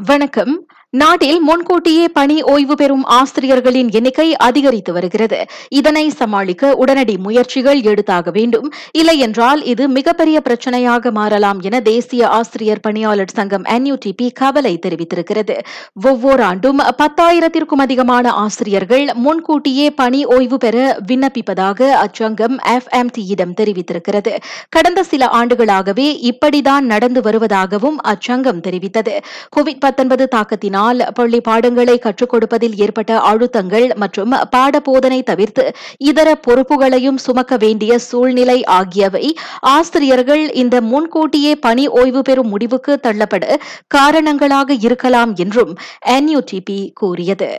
வணக்கம். நாட்டில் முன்கூட்டியே பணி ஓய்வு பெறும் ஆசிரியர்களின் எண்ணிக்கை அதிகரித்து வருகிறது. இதனை சமாளிக்க உடனடி முயற்சிகள் எடுத்தாக வேண்டும். இல்லையென்றால் இது மிகப்பெரிய பிரச்சனையாக மாறலாம் என தேசிய ஆசிரியர் பணியாளர் சங்கம் என்யூடிபி கவலை தெரிவித்திருக்கிறது. ஒவ்வொரு ஆண்டும் பத்தாயிரத்திற்கும் அதிகமான ஆசிரியர்கள் முன்கூட்டியே பணி ஓய்வு பெற விண்ணப்பிப்பதாக அச்சங்கம் எஃப் எஃப்எம்டியிடம் தெரிவித்திருக்கிறது. கடந்த சில ஆண்டுகளாகவே இப்படிதான் நடந்து வருவதாகவும் அச்சங்கம் தெரிவித்தது. கோவிட் தாக்கத்தினால் பள்ளி பாடங்களை கற்றுக் கொடுப்பதில் ஏற்பட்ட அழுத்தங்கள் மற்றும் பாட போதனை தவிர்த்து இதர பொறுப்புகளையும் சுமக்க வேண்டிய சூழ்நிலை ஆகியவை ஆசிரியர்கள் இந்த முன்கூட்டியே பணி ஓய்வு பெறும் முடிவுக்கு தள்ளப்பட காரணங்களாக இருக்கலாம் என்றும் என்யூடிபி கூறியது.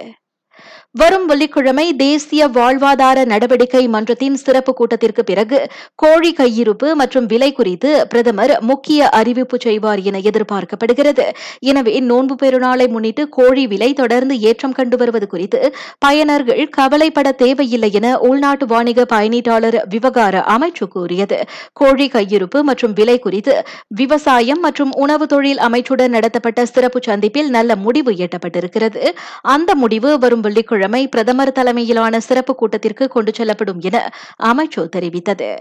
வரும் வெள்ளிக்கிழமை தேசிய வாழ்வாதார நடவடிக்கை மன்றத்தின் சிறப்பு கூட்டத்திற்கு பிறகு கோழி கையிருப்பு மற்றும் விலை குறித்து பிரதமர் முக்கிய அறிவிப்பு செய்வார் என எதிர்பார்க்கப்படுகிறது. எனவே நோன்பு பெருநாளை முன்னிட்டு கோழி விலை தொடர்ந்து ஏற்றம் கண்டு வருவது குறித்து பயனர்கள் கவலைப்பட தேவையில்லை என உள்நாட்டு வாணிக பயணீட்டாளர் விவகார அமைச்சு கூறியது. கோழி கையிருப்பு மற்றும் விலை குறித்து விவசாயம் மற்றும் உணவு தொழில் அமைச்சுடன் நடத்தப்பட்ட சிறப்பு சந்திப்பில் நல்ல முடிவு எட்டப்பட்டிருக்கிறது. அந்த முடிவு வரும் வெள்ளிக்கிழமை பிரதமர் தலைமையிலான சிறப்பு கூட்டத்திற்கு கொண்டு செல்லப்படும் என அமைச்சர் தெரிவித்தது.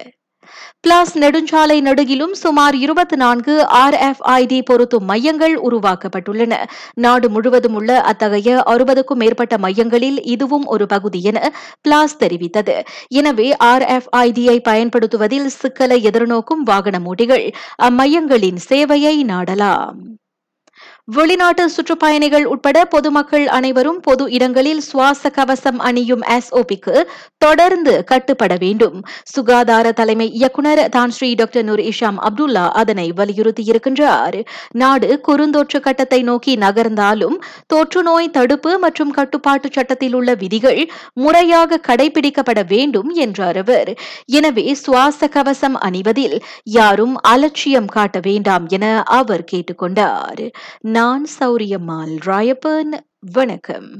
பிளாஸ் நெடுஞ்சாலை நடுகிலும் சுமார் இருபத்தி நான்கு ஆர்எஃப்ஐடி பொருத்தும் மையங்கள் உருவாக்கப்பட்டுள்ளன. நாடு முழுவதும் உள்ள அத்தகைய அறுபதுக்கும் மேற்பட்ட மையங்களில் இதுவும் ஒரு பகுதி என பிளாஸ் தெரிவித்தது. எனவே ஆர்எஃப்ஐடியை பயன்படுத்துவதில் சிக்கலை எதிர்நோக்கும் வாகன ஓட்டிகள் அம்மையங்களின் சேவையை நாடலாம். வெளிநாட்டு சுற்றுப்பயணிகள் உட்பட பொதுமக்கள் அனைவரும் பொது இடங்களில் சுவாச கவசம் அணியும் எஸ்ஓபிக்கு தொடர்ந்து கட்டுப்பட வேண்டும். சுகாதார தலைமை இயக்குநர் தான் Sri doctor Noor Hisham Abdullah அதனை வலியுறுத்தியிருக்கின்றார். நாடு குறுந்தொற்று கட்டத்தை நோக்கி நகர்ந்தாலும் தொற்று நோய் தடுப்பு மற்றும் கட்டுப்பாட்டு சட்டத்தில் உள்ள விதிகள் முறையாக கடைபிடிக்கப்பட வேண்டும் என்றார் அவர். எனவே சுவாச கவசம் அணிவதில் யாரும் அலட்சியம் காட்ட வேண்டாம் என அவர் கேட்டுக்கொண்டார். நான் சௌரியம்மாள் ராயப்பன் வணக்கம்.